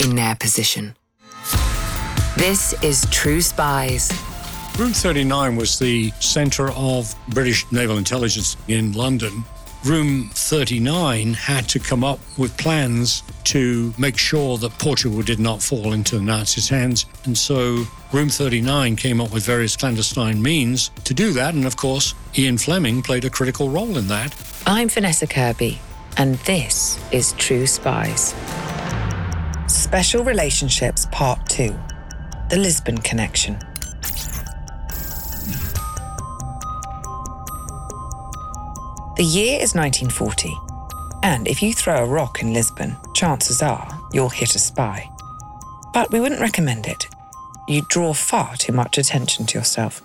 in their position? This is True Spies. Room 39 was the centre of British naval intelligence in London. Room 39 had to come up with plans to make sure that Portugal did not fall into the Nazis' hands. And so Room 39 came up with various clandestine means to do that. And of course, Ian Fleming played a critical role in that. I'm Vanessa Kirby, and this is True Spies. Special Relationships Part 2 The Lisbon Connection. The year is 1940, and if you throw a rock in Lisbon, chances are you'll hit a spy. But we wouldn't recommend it. You'd draw far too much attention to yourself.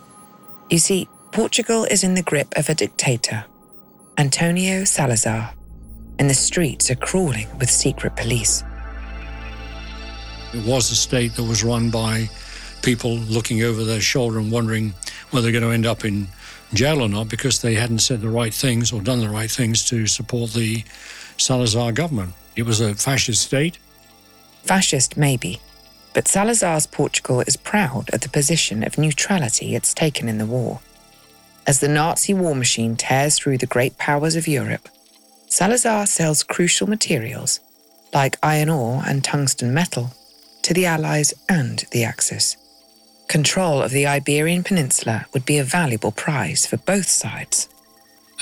You see, Portugal is in the grip of a dictator, Antonio Salazar, and the streets are crawling with secret police. It was a state that was run by people looking over their shoulder and wondering whether they're going to end up in jail or not because they hadn't said the right things or done the right things to support the Salazar government. It was a fascist state. Fascist, maybe, but Salazar's Portugal is proud of the position of neutrality it's taken in the war. As the Nazi war machine tears through the great powers of Europe, Salazar sells crucial materials, like iron ore and tungsten metal, to the Allies and the Axis. Control of the Iberian Peninsula would be a valuable prize for both sides.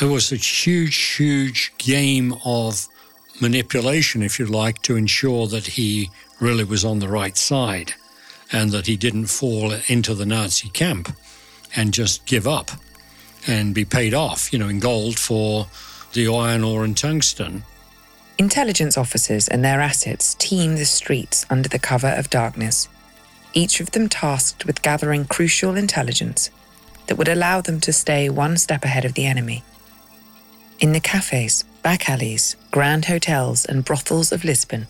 It was a huge, huge game of manipulation, if you like, to ensure that he really was on the right side and that he didn't fall into the Nazi camp and just give up and be paid off, you know, in gold for the iron ore and tungsten. Intelligence officers and their assets teem the streets under the cover of darkness each of them tasked with gathering crucial intelligence that would allow them to stay one step ahead of the enemy. In the cafes, back alleys, grand hotels, and brothels of Lisbon,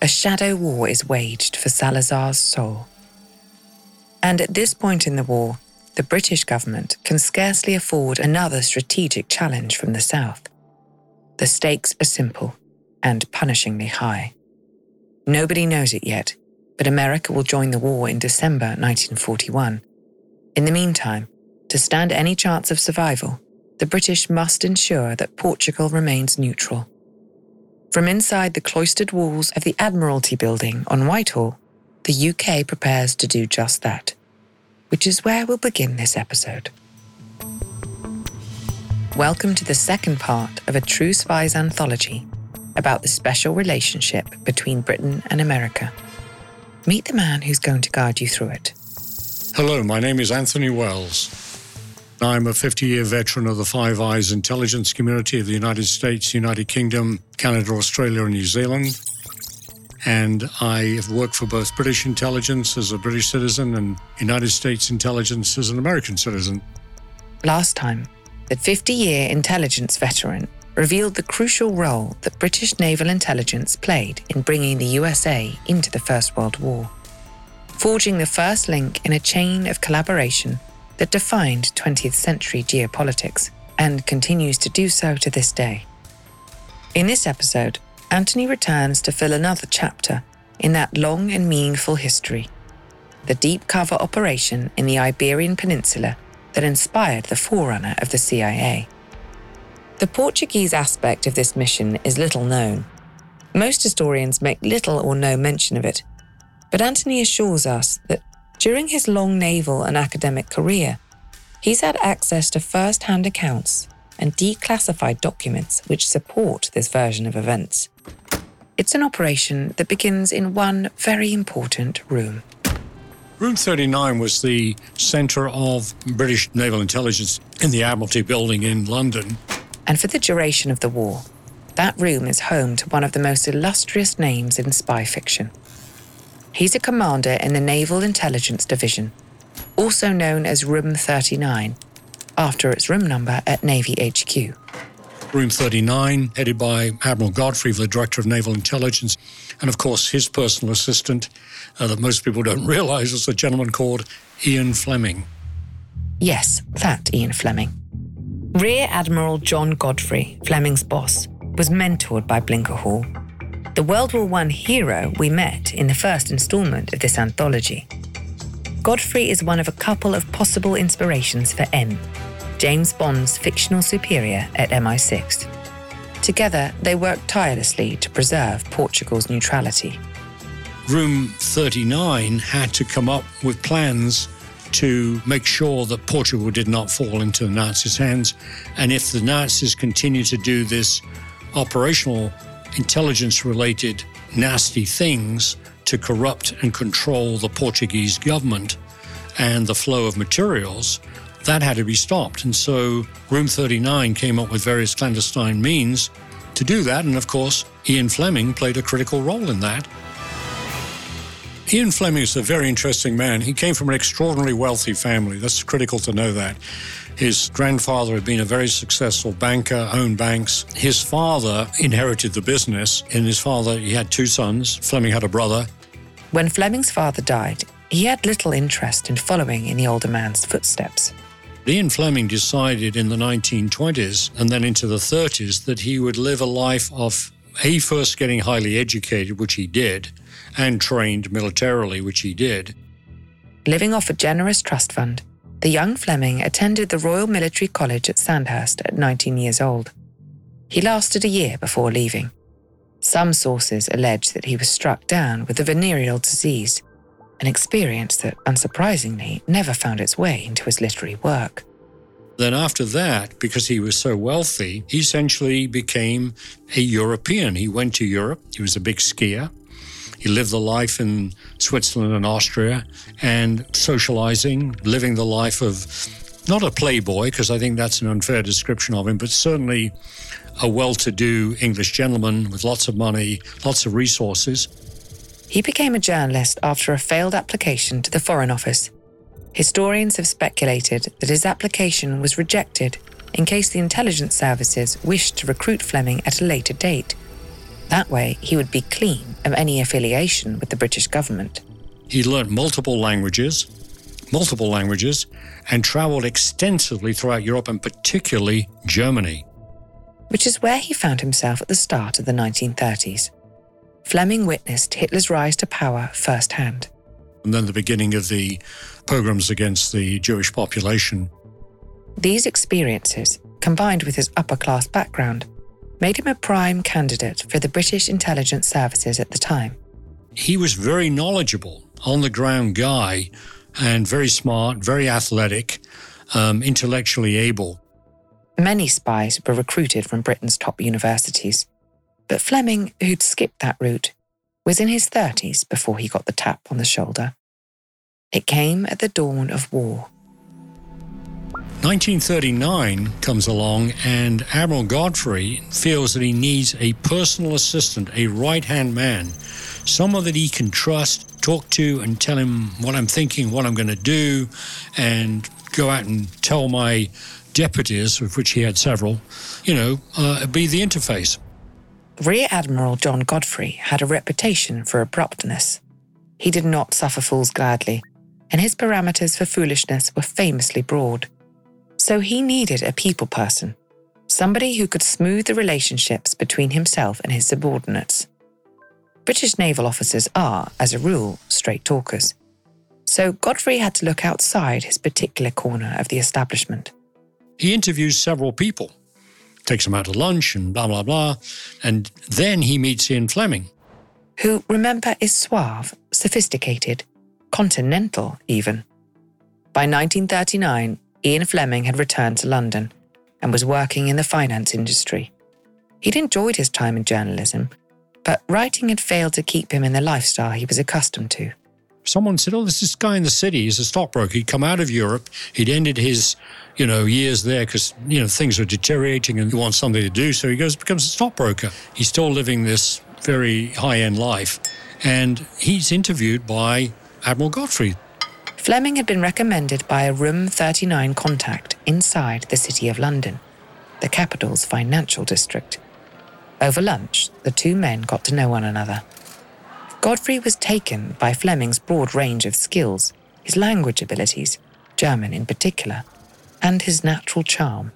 a shadow war is waged for Salazar's soul. And at this point in the war, the British government can scarcely afford another strategic challenge from the south. The stakes are simple and punishingly high. Nobody knows it yet, but America will join the war in December 1941. In the meantime, to stand any chance of survival, the British must ensure that Portugal remains neutral. From inside the cloistered walls of the Admiralty Building on Whitehall, the UK prepares to do just that, which is where we'll begin this episode. Welcome to the second part of a True Spies anthology about the special relationship between Britain and America. Meet the man who's going to guide you through it. Hello, my name is Anthony Wells. I'm a 50 year veteran of the Five Eyes intelligence community of the United States, United Kingdom, Canada, Australia, and New Zealand. And I have worked for both British intelligence as a British citizen and United States intelligence as an American citizen. Last time, the 50 year intelligence veteran revealed the crucial role that British naval intelligence played in bringing the USA into the First World War, forging the first link in a chain of collaboration that defined 20th century geopolitics and continues to do so to this day. In this episode, Anthony returns to fill another chapter in that long and meaningful history the deep cover operation in the Iberian Peninsula that inspired the forerunner of the CIA. The Portuguese aspect of this mission is little known. Most historians make little or no mention of it, but Anthony assures us that during his long naval and academic career, he's had access to first hand accounts and declassified documents which support this version of events. It's an operation that begins in one very important room. Room 39 was the centre of British naval intelligence in the Admiralty building in London and for the duration of the war, that room is home to one of the most illustrious names in spy fiction. He's a commander in the Naval Intelligence Division, also known as Room 39, after its room number at Navy HQ. Room 39, headed by Admiral Godfrey, the Director of Naval Intelligence, and of course his personal assistant, uh, that most people don't realize, is a gentleman called Ian Fleming. Yes, that Ian Fleming. Rear Admiral John Godfrey, Fleming's boss, was mentored by Blinker Hall, the World War I hero we met in the first installment of this anthology. Godfrey is one of a couple of possible inspirations for M, James Bond's fictional superior at MI6. Together, they worked tirelessly to preserve Portugal's neutrality. Room 39 had to come up with plans to make sure that Portugal did not fall into the Nazis' hands. And if the Nazis continue to do this operational intelligence related nasty things to corrupt and control the Portuguese government and the flow of materials, that had to be stopped. And so Room 39 came up with various clandestine means to do that. And of course, Ian Fleming played a critical role in that. Ian Fleming is a very interesting man. He came from an extraordinarily wealthy family. That's critical to know that. His grandfather had been a very successful banker, owned banks. His father inherited the business. In his father, he had two sons. Fleming had a brother. When Fleming's father died, he had little interest in following in the older man's footsteps. Ian Fleming decided in the 1920s and then into the 30s that he would live a life of A, first getting highly educated, which he did, and trained militarily, which he did. Living off a generous trust fund, the young Fleming attended the Royal Military College at Sandhurst at 19 years old. He lasted a year before leaving. Some sources allege that he was struck down with a venereal disease an experience that, unsurprisingly, never found its way into his literary work. Then, after that, because he was so wealthy, he essentially became a European. He went to Europe, he was a big skier. He lived the life in Switzerland and Austria and socializing, living the life of not a playboy, because I think that's an unfair description of him, but certainly a well to do English gentleman with lots of money, lots of resources. He became a journalist after a failed application to the Foreign Office. Historians have speculated that his application was rejected in case the intelligence services wished to recruit Fleming at a later date. That way, he would be clean of any affiliation with the British government. He learnt multiple languages, multiple languages, and traveled extensively throughout Europe and particularly Germany. Which is where he found himself at the start of the 1930s. Fleming witnessed Hitler's rise to power firsthand. And then the beginning of the pogroms against the Jewish population. These experiences, combined with his upper class background, made him a prime candidate for the British intelligence services at the time. He was very knowledgeable, on the ground guy, and very smart, very athletic, um, intellectually able. Many spies were recruited from Britain's top universities. But Fleming, who'd skipped that route, was in his 30s before he got the tap on the shoulder. It came at the dawn of war. 1939 comes along, and Admiral Godfrey feels that he needs a personal assistant, a right hand man, someone that he can trust, talk to, and tell him what I'm thinking, what I'm going to do, and go out and tell my deputies, of which he had several, you know, uh, be the interface. Rear Admiral John Godfrey had a reputation for abruptness. He did not suffer fools gladly, and his parameters for foolishness were famously broad. So he needed a people person, somebody who could smooth the relationships between himself and his subordinates. British naval officers are, as a rule, straight talkers. So Godfrey had to look outside his particular corner of the establishment. He interviews several people takes them out to lunch and blah, blah, blah. And then he meets Ian Fleming. Who, remember, is suave, sophisticated, continental even. By 1939, Ian Fleming had returned to London and was working in the finance industry. He'd enjoyed his time in journalism, but writing had failed to keep him in the lifestyle he was accustomed to someone said, "Oh, there's this guy in the city. He's a stockbroker. He'd come out of Europe. He'd ended his, you know, years there because you know things are deteriorating, and he wants something to do. So he goes becomes a stockbroker. He's still living this very high end life, and he's interviewed by Admiral Godfrey. Fleming had been recommended by a Room 39 contact inside the City of London, the capital's financial district. Over lunch, the two men got to know one another. Godfrey was taken by Fleming's broad range of skills, his language abilities, German in particular, and his natural charm.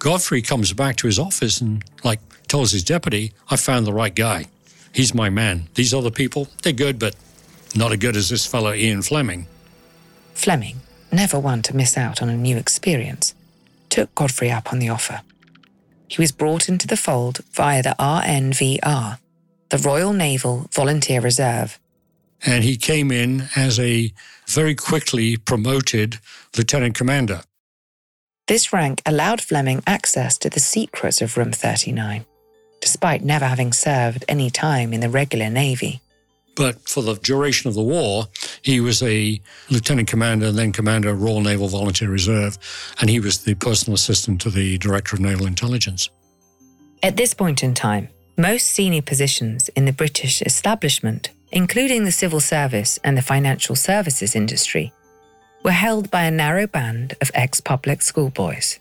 Godfrey comes back to his office and, like, tells his deputy, I found the right guy. He's my man. These other people, they're good, but not as good as this fellow Ian Fleming. Fleming, never one to miss out on a new experience, took Godfrey up on the offer. He was brought into the fold via the RNVR, the Royal Naval Volunteer Reserve. And he came in as a very quickly promoted lieutenant commander. This rank allowed Fleming access to the secrets of Room 39, despite never having served any time in the regular Navy. But for the duration of the war, he was a lieutenant commander and then commander of Royal Naval Volunteer Reserve, and he was the personal assistant to the Director of Naval Intelligence. At this point in time, most senior positions in the British establishment, including the civil service and the financial services industry, were held by a narrow band of ex public schoolboys.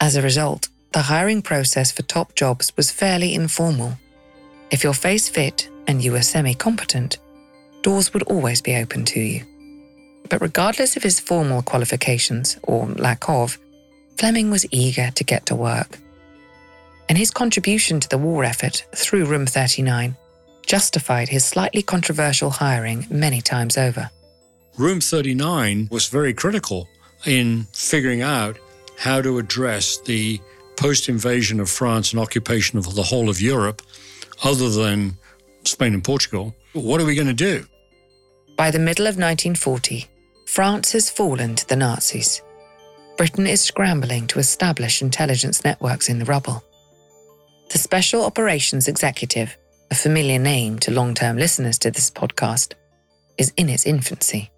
As a result, the hiring process for top jobs was fairly informal. If your face fit and you were semi competent, doors would always be open to you. But regardless of his formal qualifications, or lack of, Fleming was eager to get to work. And his contribution to the war effort through Room 39 justified his slightly controversial hiring many times over. Room 39 was very critical in figuring out how to address the post invasion of France and occupation of the whole of Europe, other than Spain and Portugal. What are we going to do? By the middle of 1940, France has fallen to the Nazis. Britain is scrambling to establish intelligence networks in the rubble. The Special Operations Executive, a familiar name to long term listeners to this podcast, is in its infancy.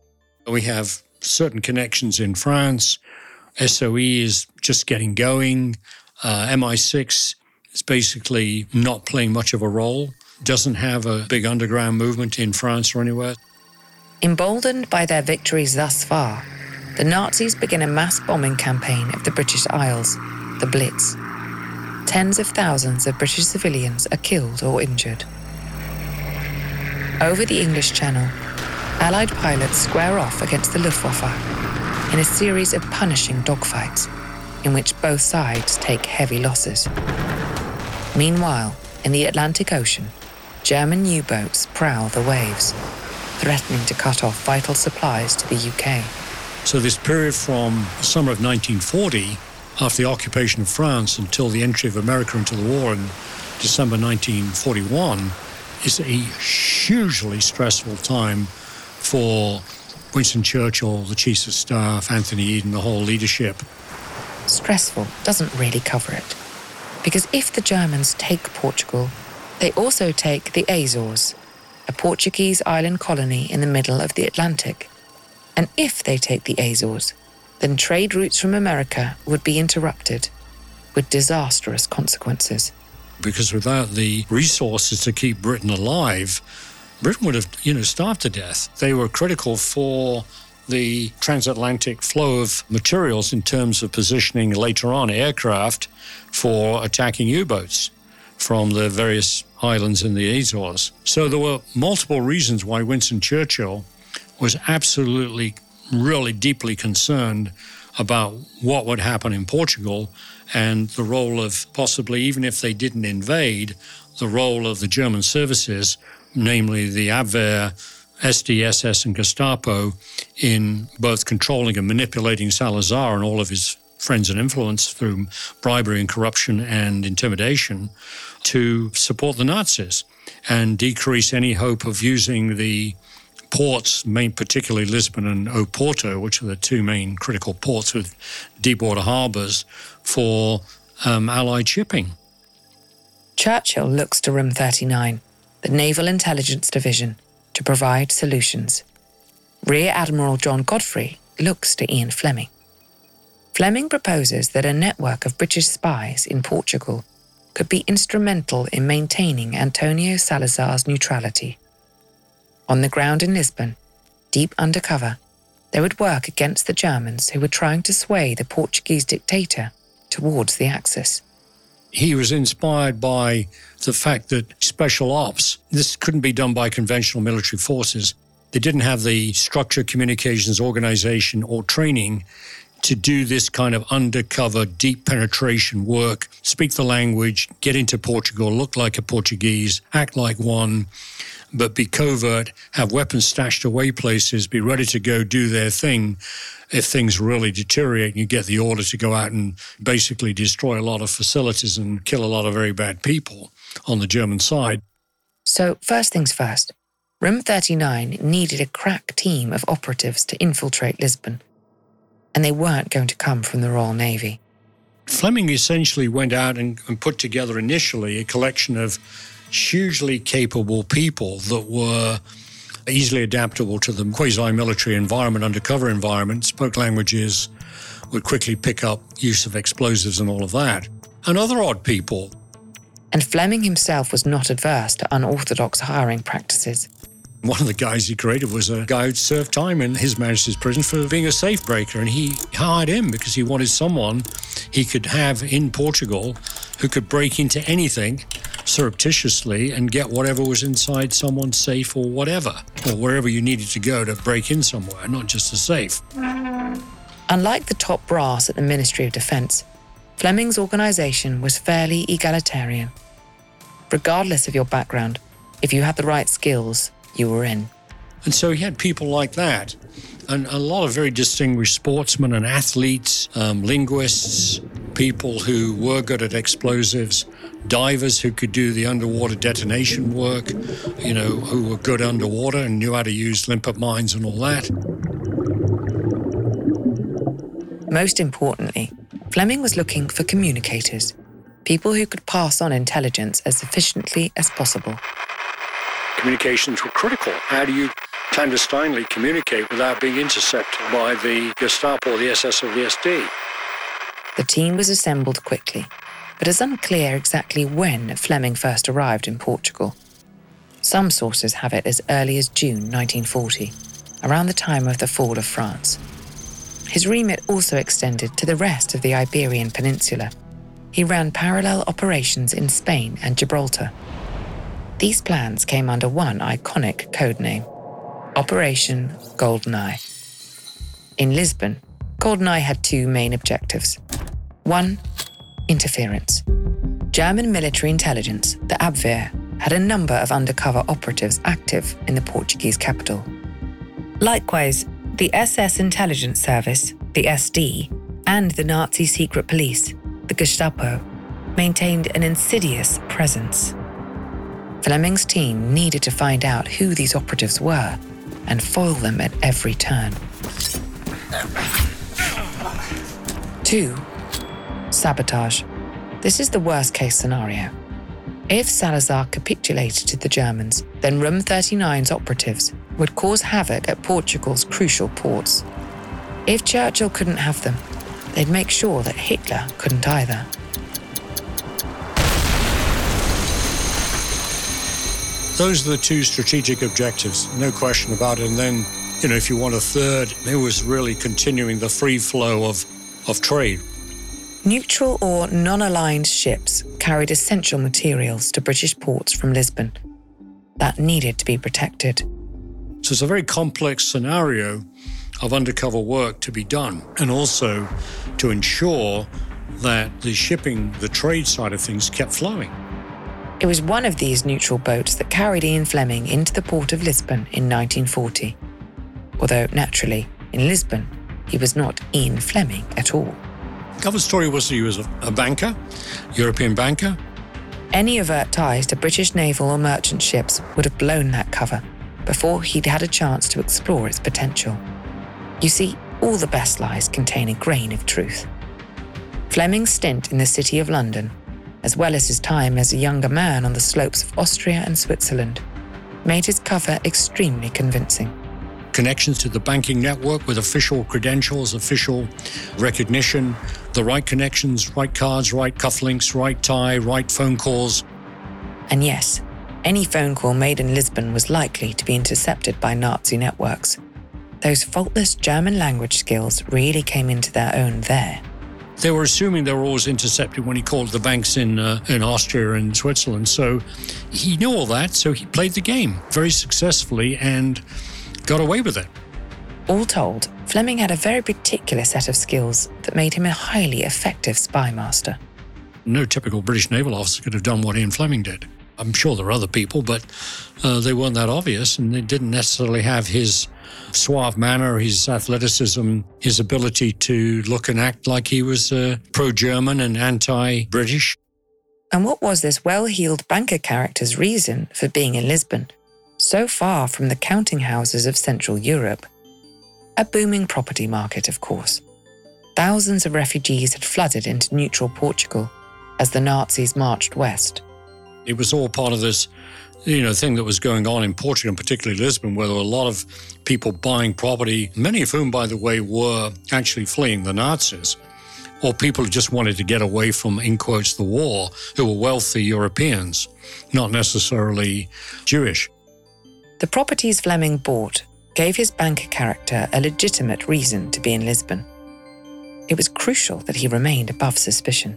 We have certain connections in France. SOE is just getting going. Uh, MI6 is basically not playing much of a role, doesn't have a big underground movement in France or anywhere. Emboldened by their victories thus far, the Nazis begin a mass bombing campaign of the British Isles, the Blitz. Tens of thousands of British civilians are killed or injured. Over the English Channel, Allied pilots square off against the Luftwaffe in a series of punishing dogfights in which both sides take heavy losses. Meanwhile, in the Atlantic Ocean, German U boats prowl the waves, threatening to cut off vital supplies to the UK. So, this period from the summer of 1940, after the occupation of France, until the entry of America into the war in December 1941, is a hugely stressful time for Winston Churchill, the Chiefs of Staff, Anthony Eden, the whole leadership. Stressful doesn't really cover it. Because if the Germans take Portugal, they also take the Azores, a Portuguese island colony in the middle of the Atlantic. And if they take the Azores, then trade routes from America would be interrupted, with disastrous consequences. Because without the resources to keep Britain alive, Britain would have, you know, starved to death. They were critical for the transatlantic flow of materials in terms of positioning later on aircraft for attacking U boats from the various islands in the Azores. So there were multiple reasons why Winston Churchill was absolutely, really deeply concerned about what would happen in Portugal and the role of possibly, even if they didn't invade, the role of the German services namely the Abwehr, SDSS, and Gestapo, in both controlling and manipulating Salazar and all of his friends and influence through bribery and corruption and intimidation to support the Nazis and decrease any hope of using the ports, main, particularly Lisbon and Oporto, which are the two main critical ports with deep water harbours, for um, Allied shipping. Churchill looks to Room 39 the Naval Intelligence Division, to provide solutions. Rear Admiral John Godfrey looks to Ian Fleming. Fleming proposes that a network of British spies in Portugal could be instrumental in maintaining Antonio Salazar's neutrality. On the ground in Lisbon, deep undercover, they would work against the Germans who were trying to sway the Portuguese dictator towards the Axis. He was inspired by the fact that special ops, this couldn't be done by conventional military forces. They didn't have the structure, communications, organization, or training to do this kind of undercover, deep penetration work, speak the language, get into Portugal, look like a Portuguese, act like one, but be covert, have weapons stashed away places, be ready to go do their thing. If things really deteriorate and you get the order to go out and basically destroy a lot of facilities and kill a lot of very bad people on the German side. So, first things first, Room 39 needed a crack team of operatives to infiltrate Lisbon, and they weren't going to come from the Royal Navy. Fleming essentially went out and, and put together initially a collection of hugely capable people that were easily adaptable to the quasi military environment, undercover environment, spoke languages, would quickly pick up use of explosives and all of that, and other odd people. And Fleming himself was not adverse to unorthodox hiring practices. One of the guys he created was a guy who'd served time in His Majesty's prison for being a safe breaker, and he hired him because he wanted someone he could have in Portugal who could break into anything surreptitiously and get whatever was inside someone's safe or whatever, or wherever you needed to go to break in somewhere, not just a safe. Unlike the top brass at the Ministry of Defence, Fleming's organisation was fairly egalitarian. Regardless of your background, if you had the right skills, you were in. And so he had people like that, and a lot of very distinguished sportsmen and athletes, um, linguists, people who were good at explosives, divers who could do the underwater detonation work, you know, who were good underwater and knew how to use limpet mines and all that. Most importantly, Fleming was looking for communicators, people who could pass on intelligence as efficiently as possible. Communications were critical. How do you clandestinely communicate without being intercepted by the Gestapo, the SS, or the SD? The team was assembled quickly but it's unclear exactly when Fleming first arrived in Portugal. Some sources have it as early as June 1940, around the time of the fall of France. His remit also extended to the rest of the Iberian Peninsula. He ran parallel operations in Spain and Gibraltar. These plans came under one iconic code name Operation Goldeneye. In Lisbon, Goldeneye had two main objectives. One, interference. German military intelligence, the Abwehr, had a number of undercover operatives active in the Portuguese capital. Likewise, the SS intelligence service, the SD, and the Nazi secret police, the Gestapo, maintained an insidious presence. Fleming's team needed to find out who these operatives were and foil them at every turn. Two, sabotage. This is the worst case scenario. If Salazar capitulated to the Germans, then Room 39's operatives would cause havoc at Portugal's crucial ports. If Churchill couldn't have them, they'd make sure that Hitler couldn't either. Those are the two strategic objectives, no question about it. And then, you know, if you want a third, it was really continuing the free flow of, of trade. Neutral or non aligned ships carried essential materials to British ports from Lisbon that needed to be protected. So it's a very complex scenario of undercover work to be done, and also to ensure that the shipping, the trade side of things kept flowing. It was one of these neutral boats that carried Ian Fleming into the port of Lisbon in 1940. Although, naturally, in Lisbon, he was not Ian Fleming at all. Cover story was that he was a banker, European banker. Any overt ties to British naval or merchant ships would have blown that cover before he'd had a chance to explore its potential. You see, all the best lies contain a grain of truth. Fleming's stint in the City of London, as well as his time as a younger man on the slopes of Austria and Switzerland, made his cover extremely convincing connections to the banking network with official credentials, official recognition, the right connections, right cards, right cufflinks, right tie, right phone calls. And yes, Any phone call made in Lisbon was likely to be intercepted by Nazi networks. Those faultless German language skills really came into their own there. They were assuming they were always intercepted when he called the banks in uh, in Austria and Switzerland. So he knew all that. So he played the game very successfully and got away with it. All told, Fleming had a very particular set of skills that made him a highly effective spy master. No typical British naval officer could have done what Ian Fleming did. I'm sure there are other people, but uh, they weren't that obvious, and they didn't necessarily have his suave manner, his athleticism, his ability to look and act like he was uh, pro German and anti British. And what was this well heeled banker character's reason for being in Lisbon, so far from the counting houses of Central Europe? A booming property market, of course. Thousands of refugees had flooded into neutral Portugal as the Nazis marched west. It was all part of this you know, thing that was going on in Portugal, and particularly Lisbon, where there were a lot of people buying property, many of whom, by the way, were actually fleeing the Nazis, or people who just wanted to get away from, in quotes, the war, who were wealthy Europeans, not necessarily Jewish. The properties Fleming bought gave his banker character a legitimate reason to be in Lisbon. It was crucial that he remained above suspicion.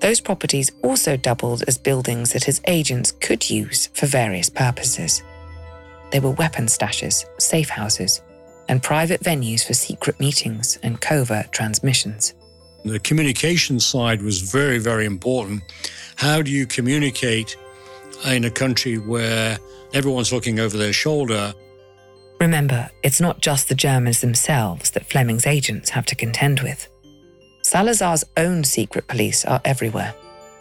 Those properties also doubled as buildings that his agents could use for various purposes. They were weapon stashes, safe houses, and private venues for secret meetings and covert transmissions. The communication side was very, very important. How do you communicate in a country where everyone's looking over their shoulder? Remember, it's not just the Germans themselves that Fleming's agents have to contend with. Salazar's own secret police are everywhere,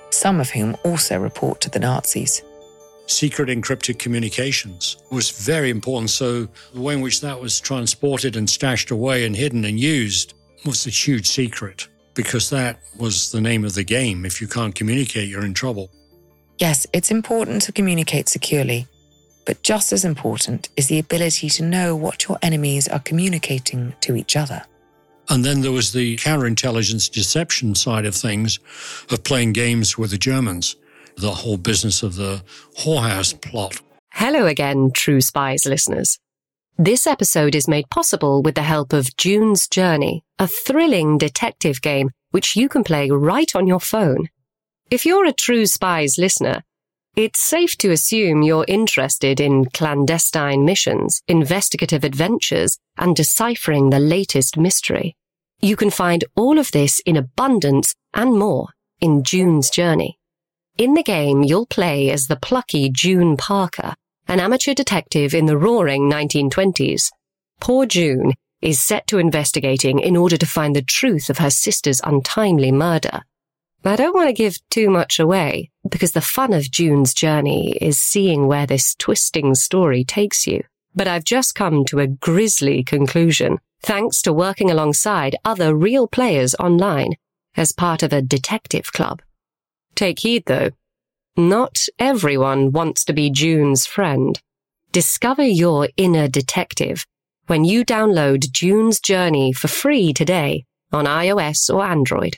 some of whom also report to the Nazis. Secret encrypted communications was very important. So, the way in which that was transported and stashed away and hidden and used was a huge secret because that was the name of the game. If you can't communicate, you're in trouble. Yes, it's important to communicate securely, but just as important is the ability to know what your enemies are communicating to each other. And then there was the counterintelligence deception side of things, of playing games with the Germans, the whole business of the whorehouse plot. Hello again, True Spies listeners. This episode is made possible with the help of June's Journey, a thrilling detective game which you can play right on your phone. If you're a True Spies listener, it's safe to assume you're interested in clandestine missions, investigative adventures, and deciphering the latest mystery. You can find all of this in abundance and more in June's Journey. In the game, you'll play as the plucky June Parker, an amateur detective in the roaring 1920s. Poor June is set to investigating in order to find the truth of her sister's untimely murder. I don't want to give too much away because the fun of June's journey is seeing where this twisting story takes you. But I've just come to a grisly conclusion thanks to working alongside other real players online as part of a detective club. Take heed though. Not everyone wants to be June's friend. Discover your inner detective when you download June's Journey for free today on iOS or Android.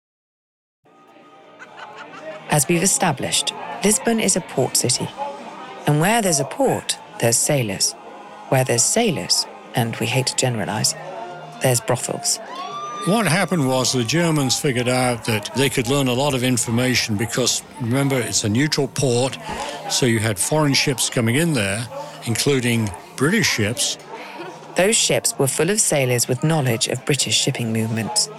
As we've established, Lisbon is a port city. And where there's a port, there's sailors. Where there's sailors, and we hate to generalize, there's brothels. What happened was the Germans figured out that they could learn a lot of information because remember, it's a neutral port, so you had foreign ships coming in there, including British ships. Those ships were full of sailors with knowledge of British shipping movements.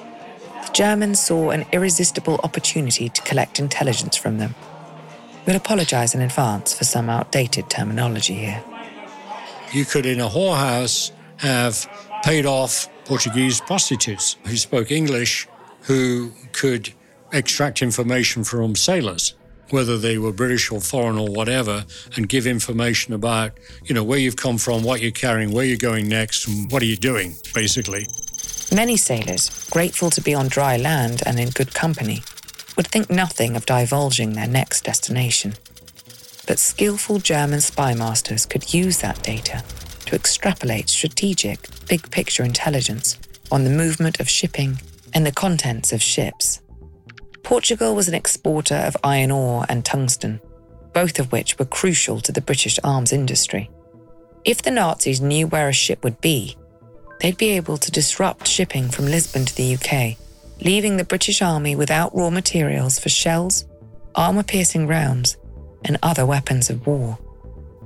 Germans saw an irresistible opportunity to collect intelligence from them. We'll apologize in advance for some outdated terminology here. You could, in a whorehouse, have paid off Portuguese prostitutes who spoke English who could extract information from sailors. whether they were British or foreign or whatever, and give information about, you know, where you've come from, what you're carrying, where you're going next, and what are you doing, basically. Many sailors, grateful to be on dry land and in good company, would think nothing of divulging their next destination. But skillful German spy masters could use that data to extrapolate strategic, big picture intelligence on the movement of shipping and the contents of ships. Portugal was an exporter of iron ore and tungsten, both of which were crucial to the British arms industry. If the Nazis knew where a ship would be, they'd be able to disrupt shipping from Lisbon to the UK, leaving the British Army without raw materials for shells, armour piercing rounds, and other weapons of war.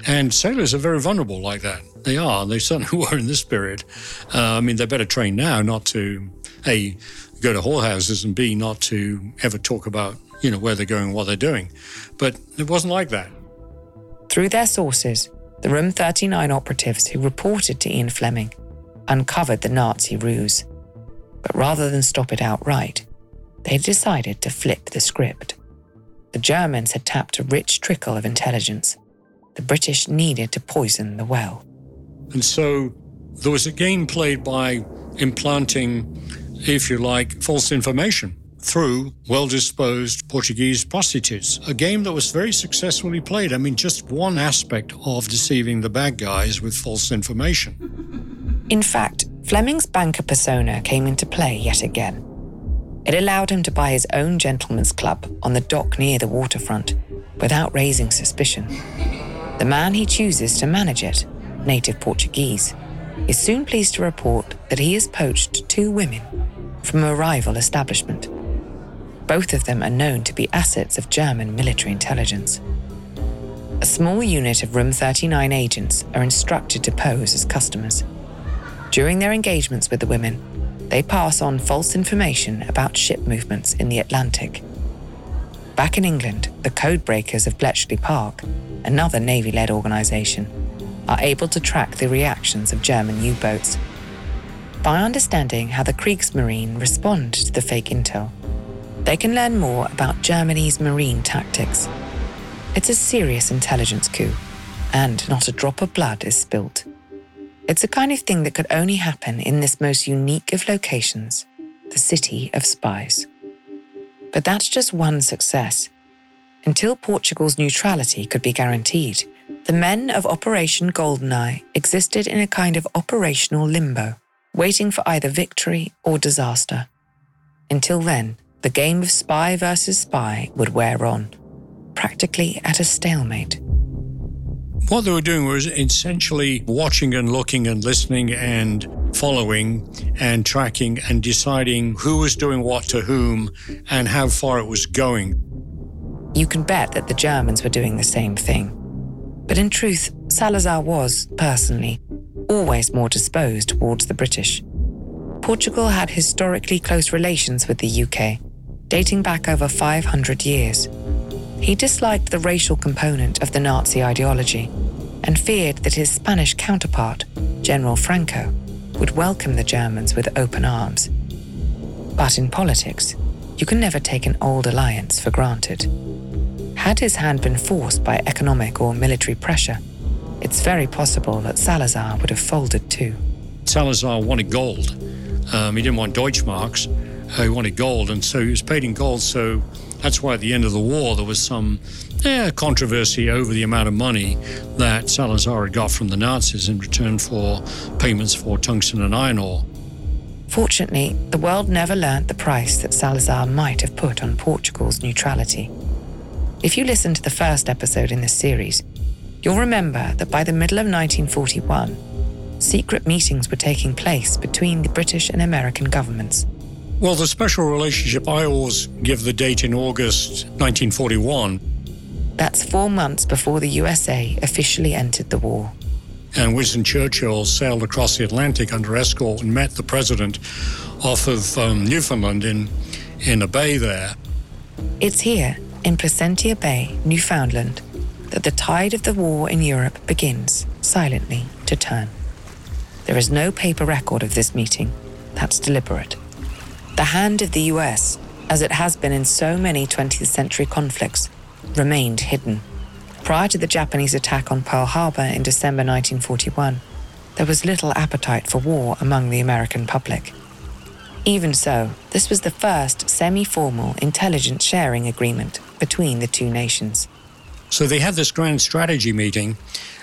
And sailors are very vulnerable like that. They are. They certainly were in this period. Uh, I mean, they're better trained now not to, A, go to whorehouses and B, not to ever talk about, you know, where they're going, and what they're doing. But it wasn't like that. Through their sources, the Room 39 operatives who reported to Ian Fleming uncovered the Nazi ruse. But rather than stop it outright, they decided to flip the script. The Germans had tapped a rich trickle of intelligence. The British needed to poison the well. And so there was a game played by implanting if you like, false information through well disposed Portuguese prostitutes. A game that was very successfully played. I mean, just one aspect of deceiving the bad guys with false information. In fact, Fleming's banker persona came into play yet again. It allowed him to buy his own gentleman's club on the dock near the waterfront without raising suspicion. The man he chooses to manage it, native Portuguese, is soon pleased to report that he has poached two women from a rival establishment. Both of them are known to be assets of German military intelligence. A small unit of Room 39 agents are instructed to pose as customers. During their engagements with the women, they pass on false information about ship movements in the Atlantic. Back in England, the codebreakers of Bletchley Park, another Navy led organisation, are able to track the reactions of German U boats by understanding how the Kriegsmarine respond to the fake intel. They can learn more about Germany's marine tactics. It's a serious intelligence coup, and not a drop of blood is spilt. It's a kind of thing that could only happen in this most unique of locations, the city of spies. But that's just one success. Until Portugal's neutrality could be guaranteed, the men of Operation Goldeneye existed in a kind of operational limbo waiting for either victory or disaster. Until then, the game of spy versus spy would wear on, practically at a stalemate. What they were doing was essentially watching and looking and listening and following and tracking and deciding who was doing what to whom and how far it was going. You can bet that the Germans were doing the same thing. But in truth, Salazar was, personally, always more disposed towards the British. Portugal had historically close relations with the UK, dating back over 500 years. He disliked the racial component of the Nazi ideology and feared that his Spanish counterpart, General Franco, would welcome the Germans with open arms. But in politics, you can never take an old alliance for granted. Had his hand been forced by economic or military pressure, it's very possible that Salazar would have folded too. Salazar wanted gold. Um, he didn't want Deutschmarks. Uh, he wanted gold, and so he was paid in gold. So that's why at the end of the war there was some eh, controversy over the amount of money that Salazar had got from the Nazis in return for payments for tungsten and iron ore. Fortunately, the world never learnt the price that Salazar might have put on Portugal's neutrality. If you listen to the first episode in this series, You'll remember that by the middle of 1941, secret meetings were taking place between the British and American governments. Well, the special relationship, I always give the date in August 1941. That's four months before the USA officially entered the war. And Winston Churchill sailed across the Atlantic under escort and met the president off of um, Newfoundland in, in a bay there. It's here, in Placentia Bay, Newfoundland, that the tide of the war in Europe begins, silently, to turn. There is no paper record of this meeting. That's deliberate. The hand of the US, as it has been in so many 20th century conflicts, remained hidden. Prior to the Japanese attack on Pearl Harbor in December 1941, there was little appetite for war among the American public. Even so, this was the first semi formal intelligence sharing agreement between the two nations. So they had this grand strategy meeting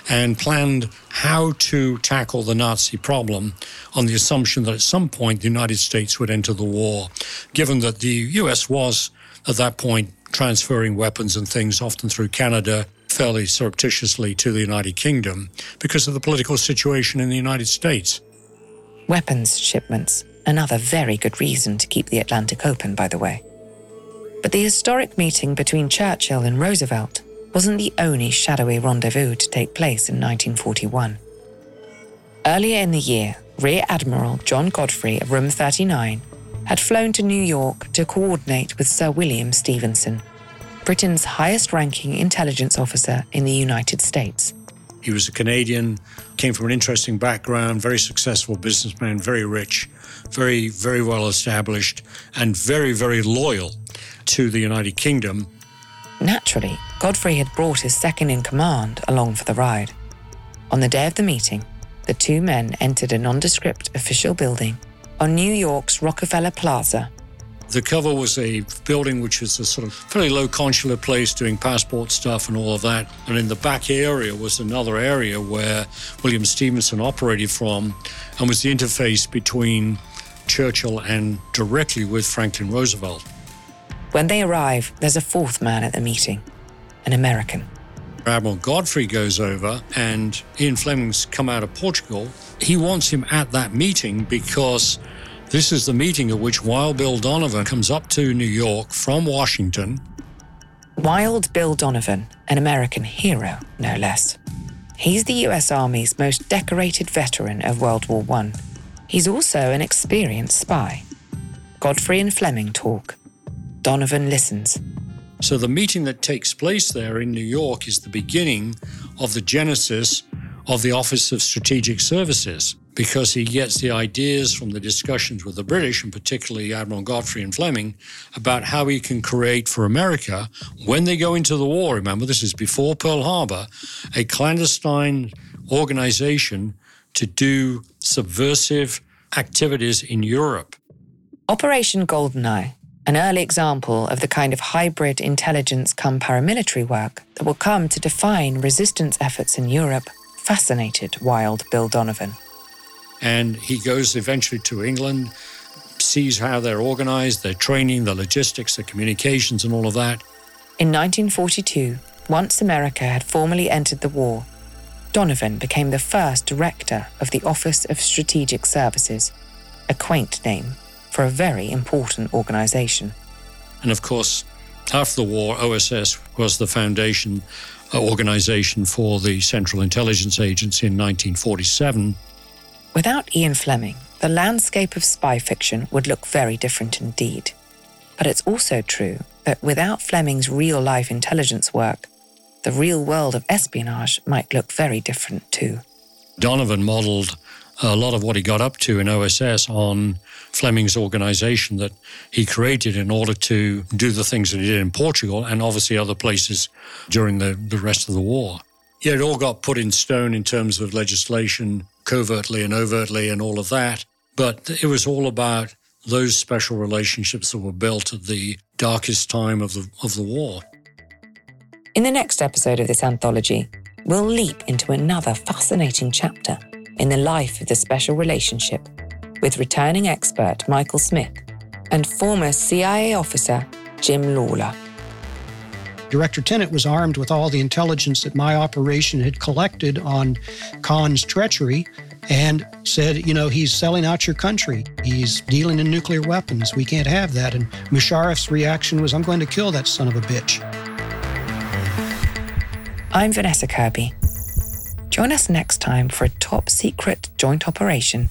and planned how to tackle the Nazi problem on the assumption that at some point the United States would enter the war, given that the US was at that point transferring weapons and things often through Canada fairly surreptitiously to the United Kingdom because of the political situation in the United States. Weapons shipments, another very good reason to keep the Atlantic open, by the way. But the historic meeting between Churchill and Roosevelt wasn't the only shadowy rendezvous to take place in 1941. Earlier in the year, Rear Admiral John Godfrey of Room 39 had flown to New York to coordinate with Sir William Stephenson, Britain's highest ranking intelligence officer in the United States. He was a Canadian, came from an interesting background, very successful businessman, very rich, very, very well established, and very, very loyal to the United Kingdom. Naturally, Godfrey had brought his second in command along for the ride. On the day of the meeting, the two men entered a nondescript official building on New York's Rockefeller Plaza. The cover was a building which was a sort of fairly low consular place doing passport stuff and all of that. And in the back area was another area where William Stephenson operated from and was the interface between Churchill and directly with Franklin Roosevelt. When they arrive, there's a fourth man at the meeting an American. Admiral Godfrey goes over and Ian Fleming's come out of Portugal. He wants him at that meeting because this is the meeting at which Wild Bill Donovan comes up to New York from Washington. Wild Bill Donovan, an American hero, no less. He's the US Army's most decorated veteran of World War I. He's also an experienced spy. Godfrey and Fleming talk. Donovan listens. So the meeting that takes place there in New York is the beginning of the genesis of the Office of Strategic Services because he gets the ideas from the discussions with the British, and particularly Admiral Godfrey and Fleming, about how he can create for America, when they go into the war, remember, this is before Pearl Harbor, a clandestine organization to do subversive activities in Europe. Operation Goldeneye an early example of the kind of hybrid intelligence come paramilitary work that will come to define resistance efforts in Europe, fascinated Wild Bill Donovan. And he goes eventually to England, sees how they're organized, their training, the logistics, the communications, and all of that. In 1942, once America had formally entered the war, Donovan became the first director of the Office of Strategic Services, a quaint name for a very important organization. And of course, after the war, OSS was the foundation uh, organization for the Central Intelligence Agency in 1947. Without Ian Fleming, the landscape of spy fiction would look very different indeed. But it's also true that without Fleming's real life intelligence work, the real world of espionage might look very different too. Donovan modeled a lot of what he got up to in OSS on Fleming's organization that he created in order to do the things that he did in Portugal and obviously other places during the, the rest of the war. Yeah, it all got put in stone in terms of legislation, covertly and overtly, and all of that. But it was all about those special relationships that were built at the darkest time of the, of the war. In the next episode of this anthology, we'll leap into another fascinating chapter in the life of the special relationship with returning expert Michael Smith and former CIA officer Jim Lawler. Director Tenet was armed with all the intelligence that my operation had collected on Khan's treachery and said, you know, he's selling out your country. He's dealing in nuclear weapons. We can't have that. And Musharraf's reaction was, I'm going to kill that son of a bitch. I'm Vanessa Kirby. Join us next time for a top secret joint operation